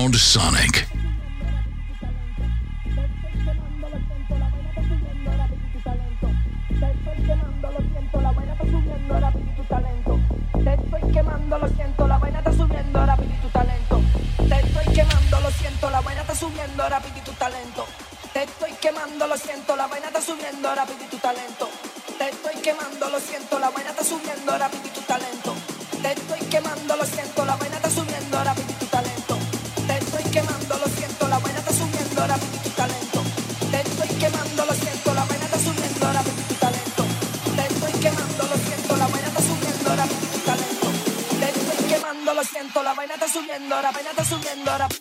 Sound Sonic. Tu talento. Te estoy quemando, lo siento, la vaina está subiendo y tu talento. Te estoy quemando, lo siento, la vaina está subiendo y tu talento. Te estoy quemando, lo siento, la vaina está subiendo, la vaina está subiendo.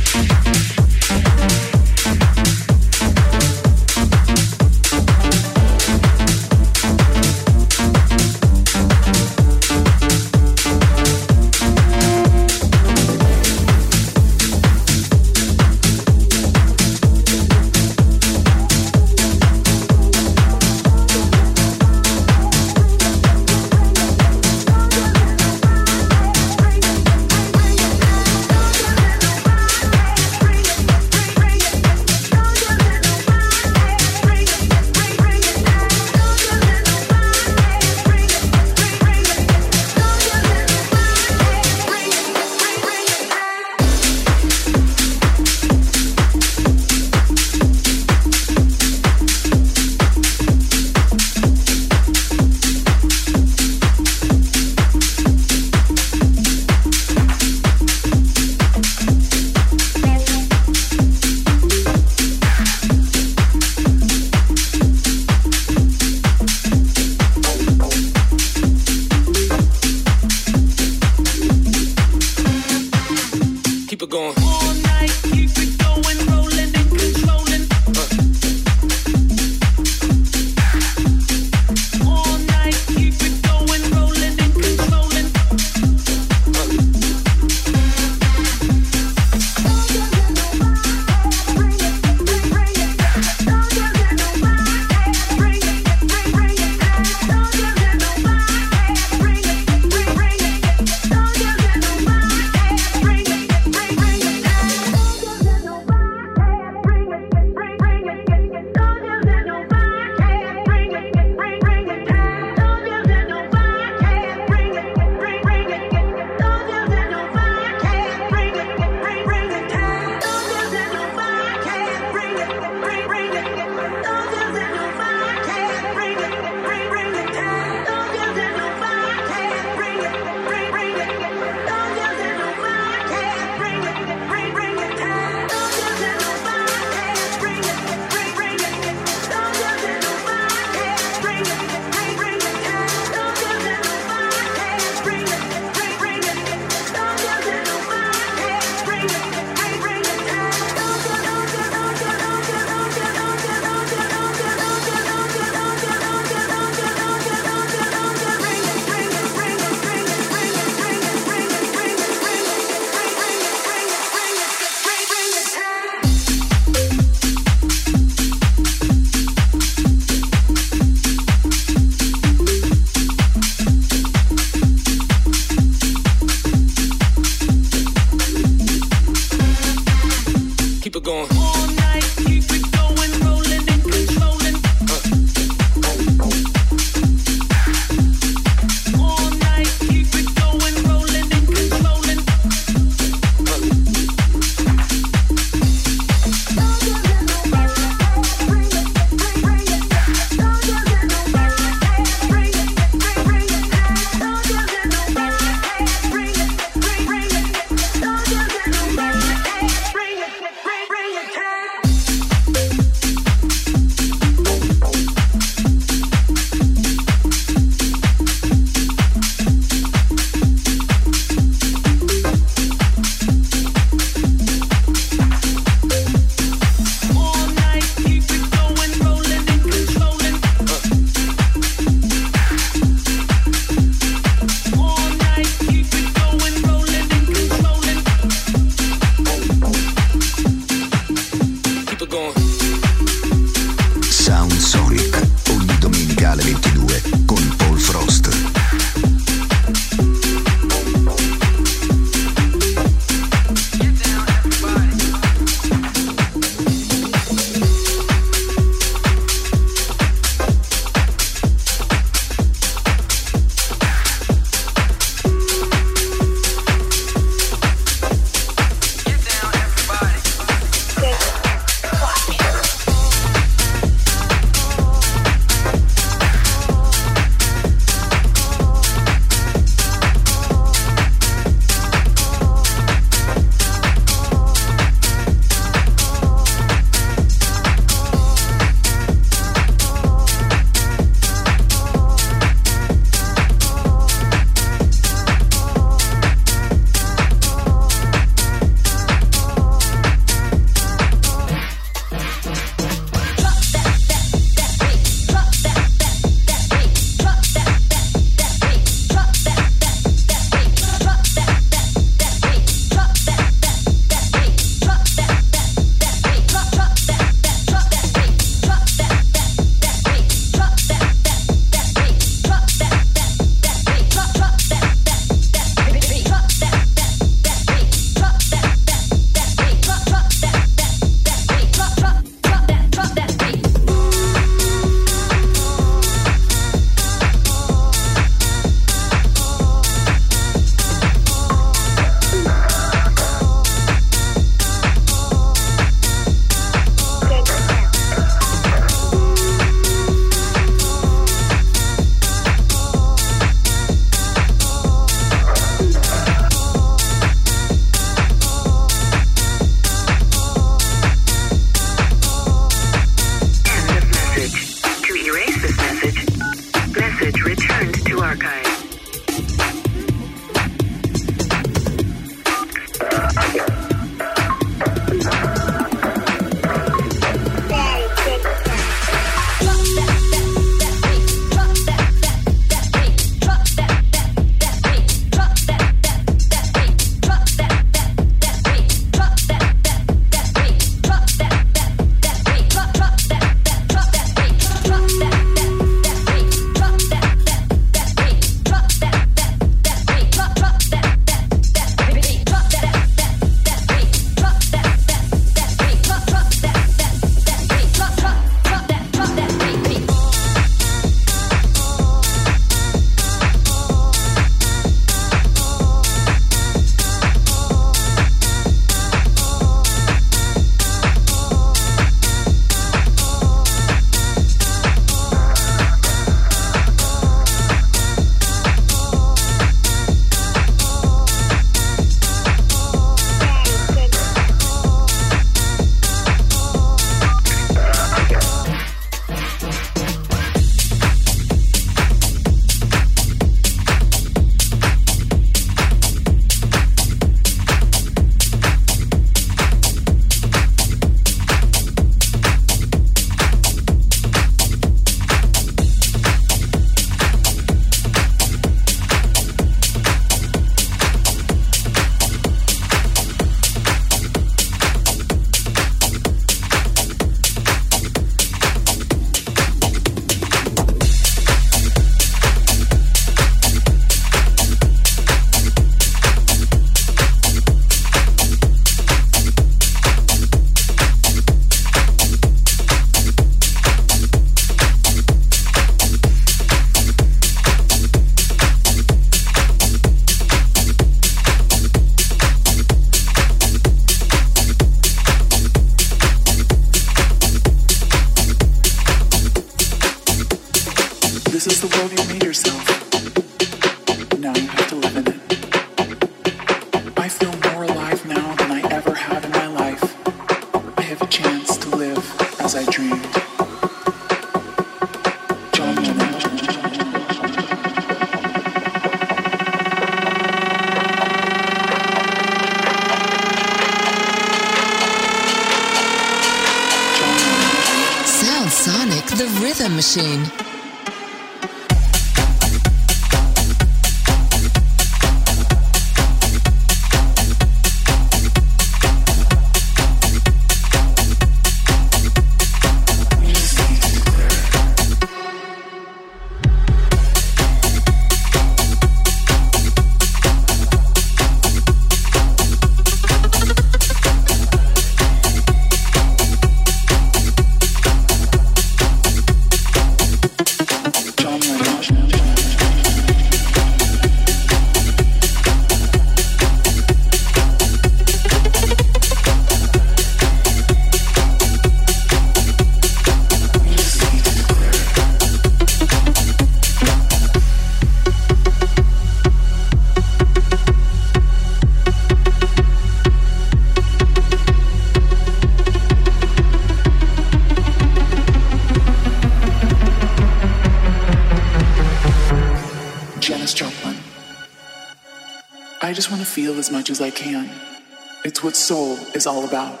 Soul is all about.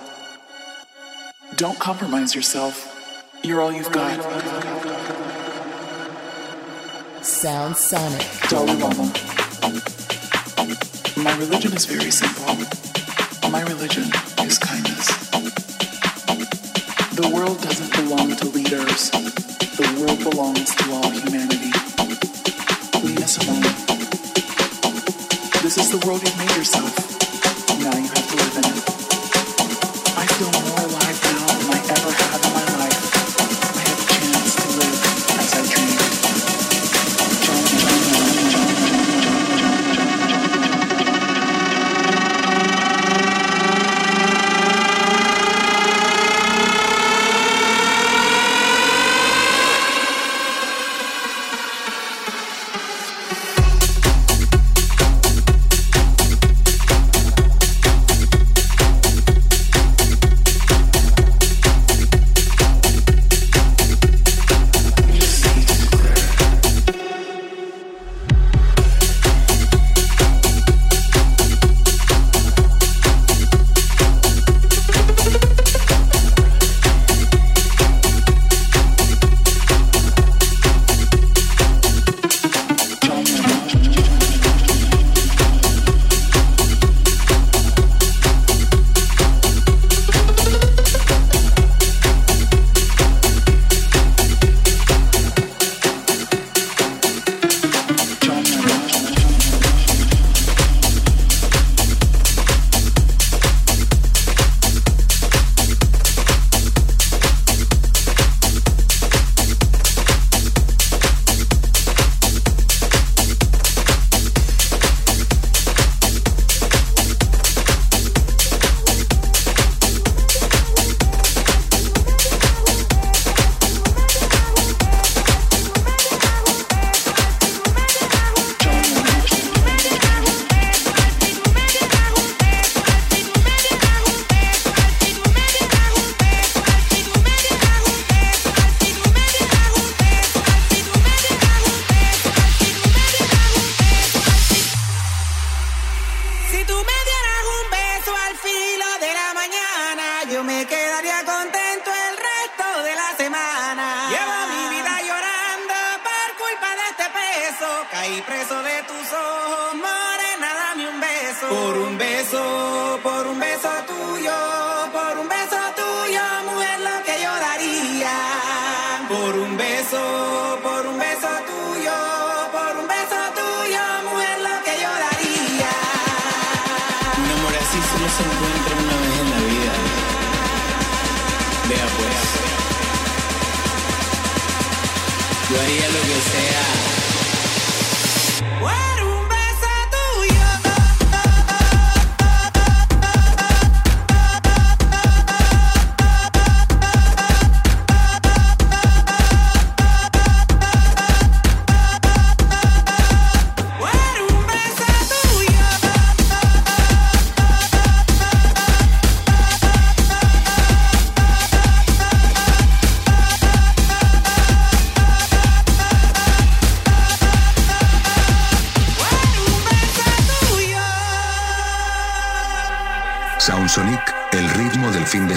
Don't compromise yourself. You're all you've got. Sound Sonic. Dalai Lama. My religion is very simple. My religion is kindness. The world doesn't belong to leaders. The world belongs to all humanity. Leave us alone. Is the world you've made yourself.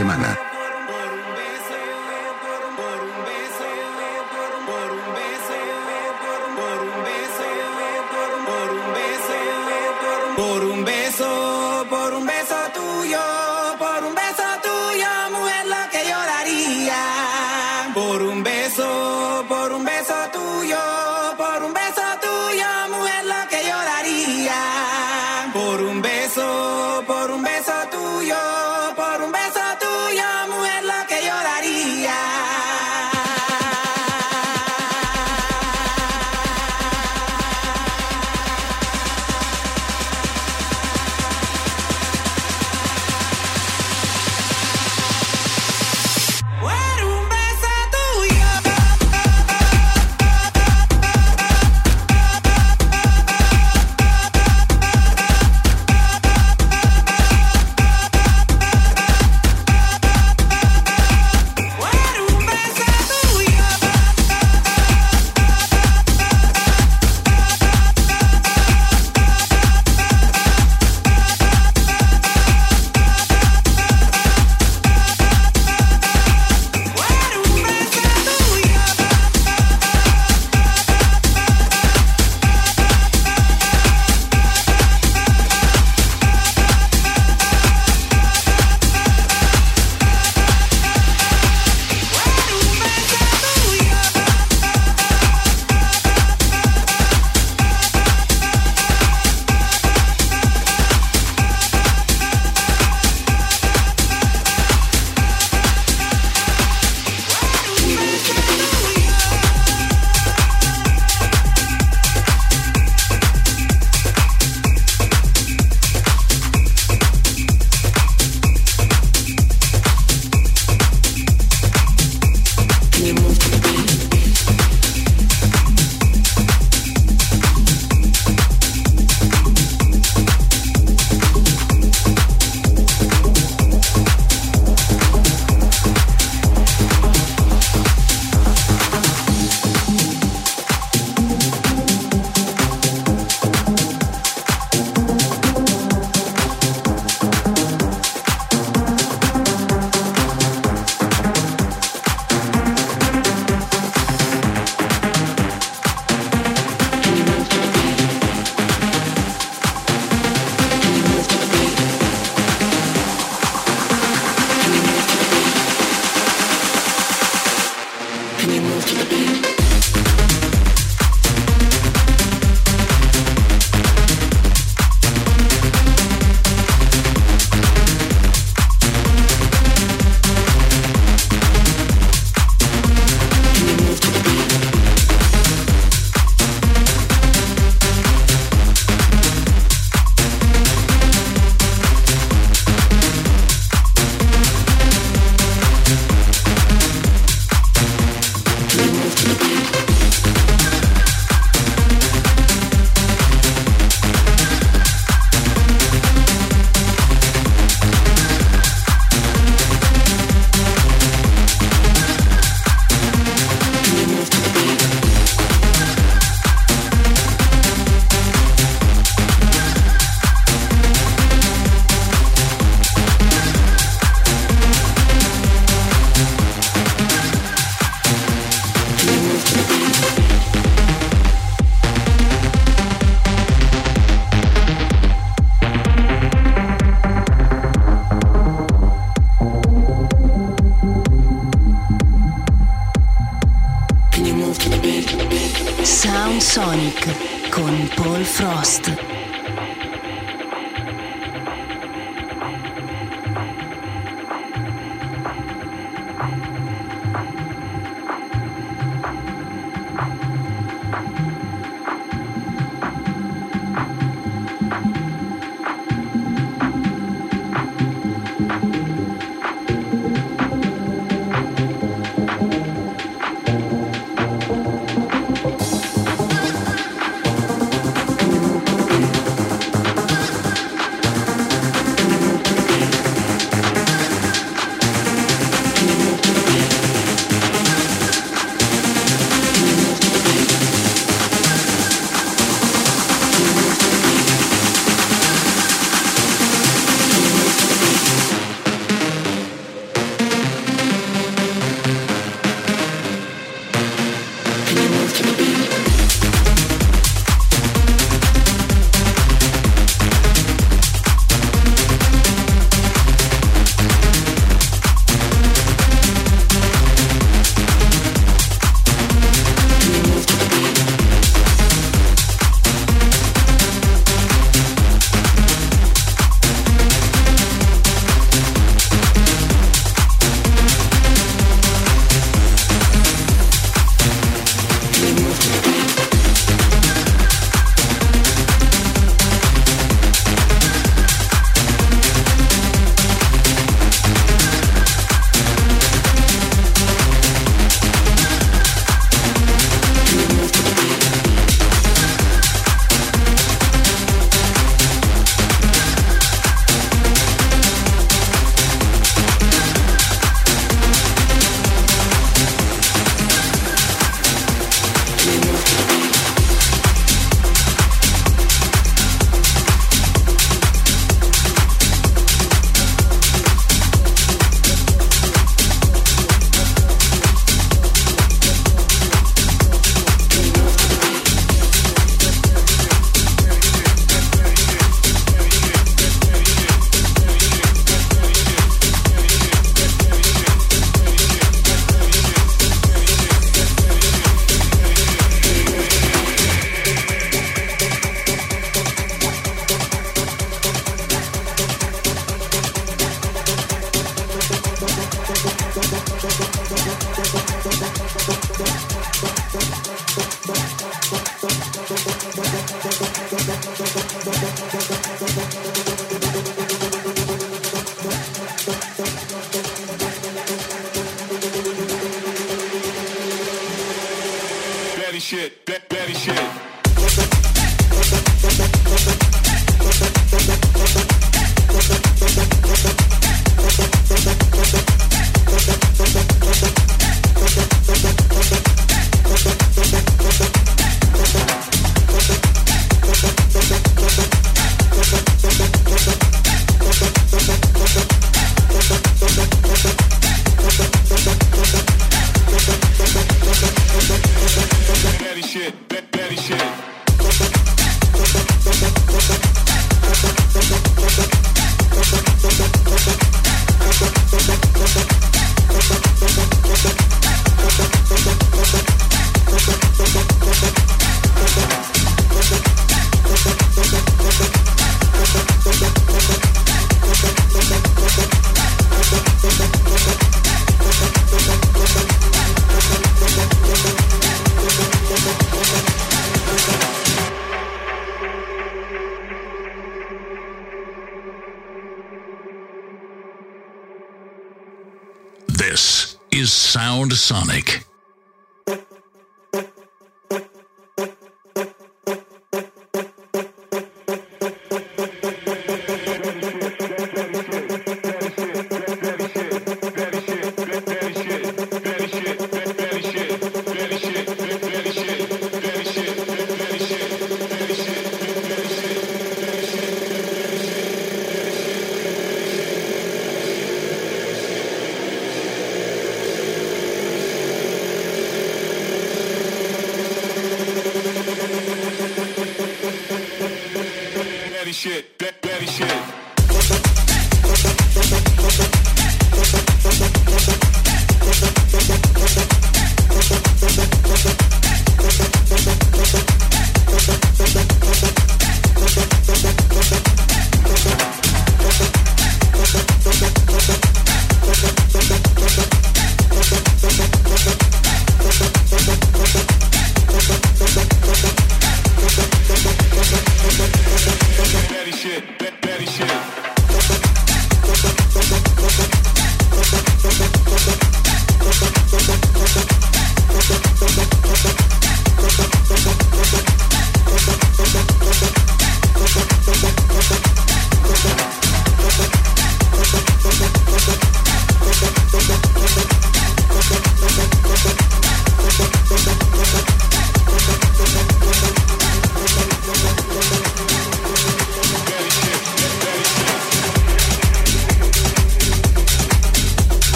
Semana. Sound Sonic.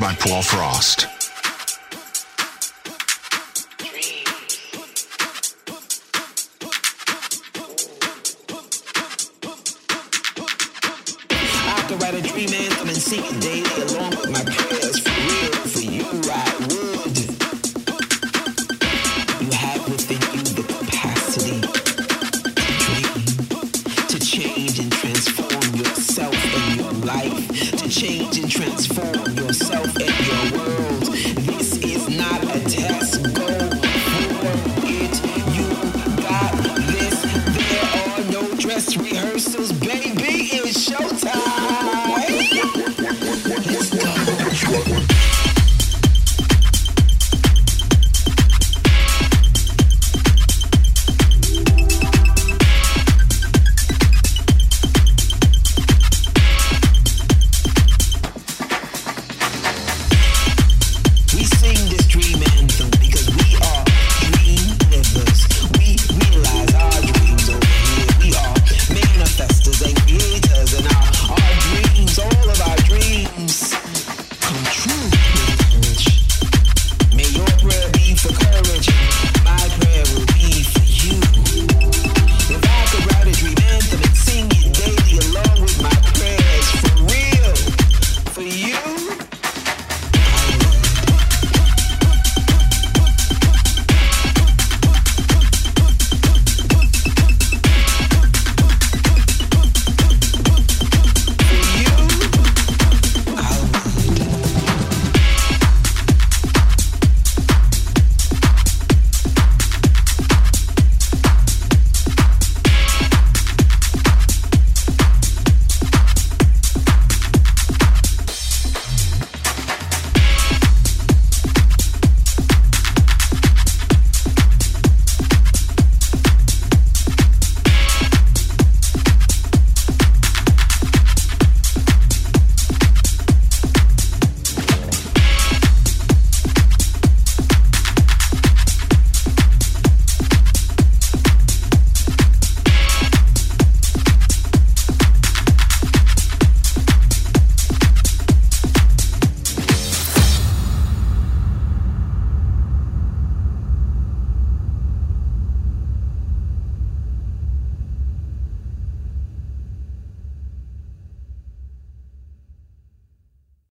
By Paul Frost.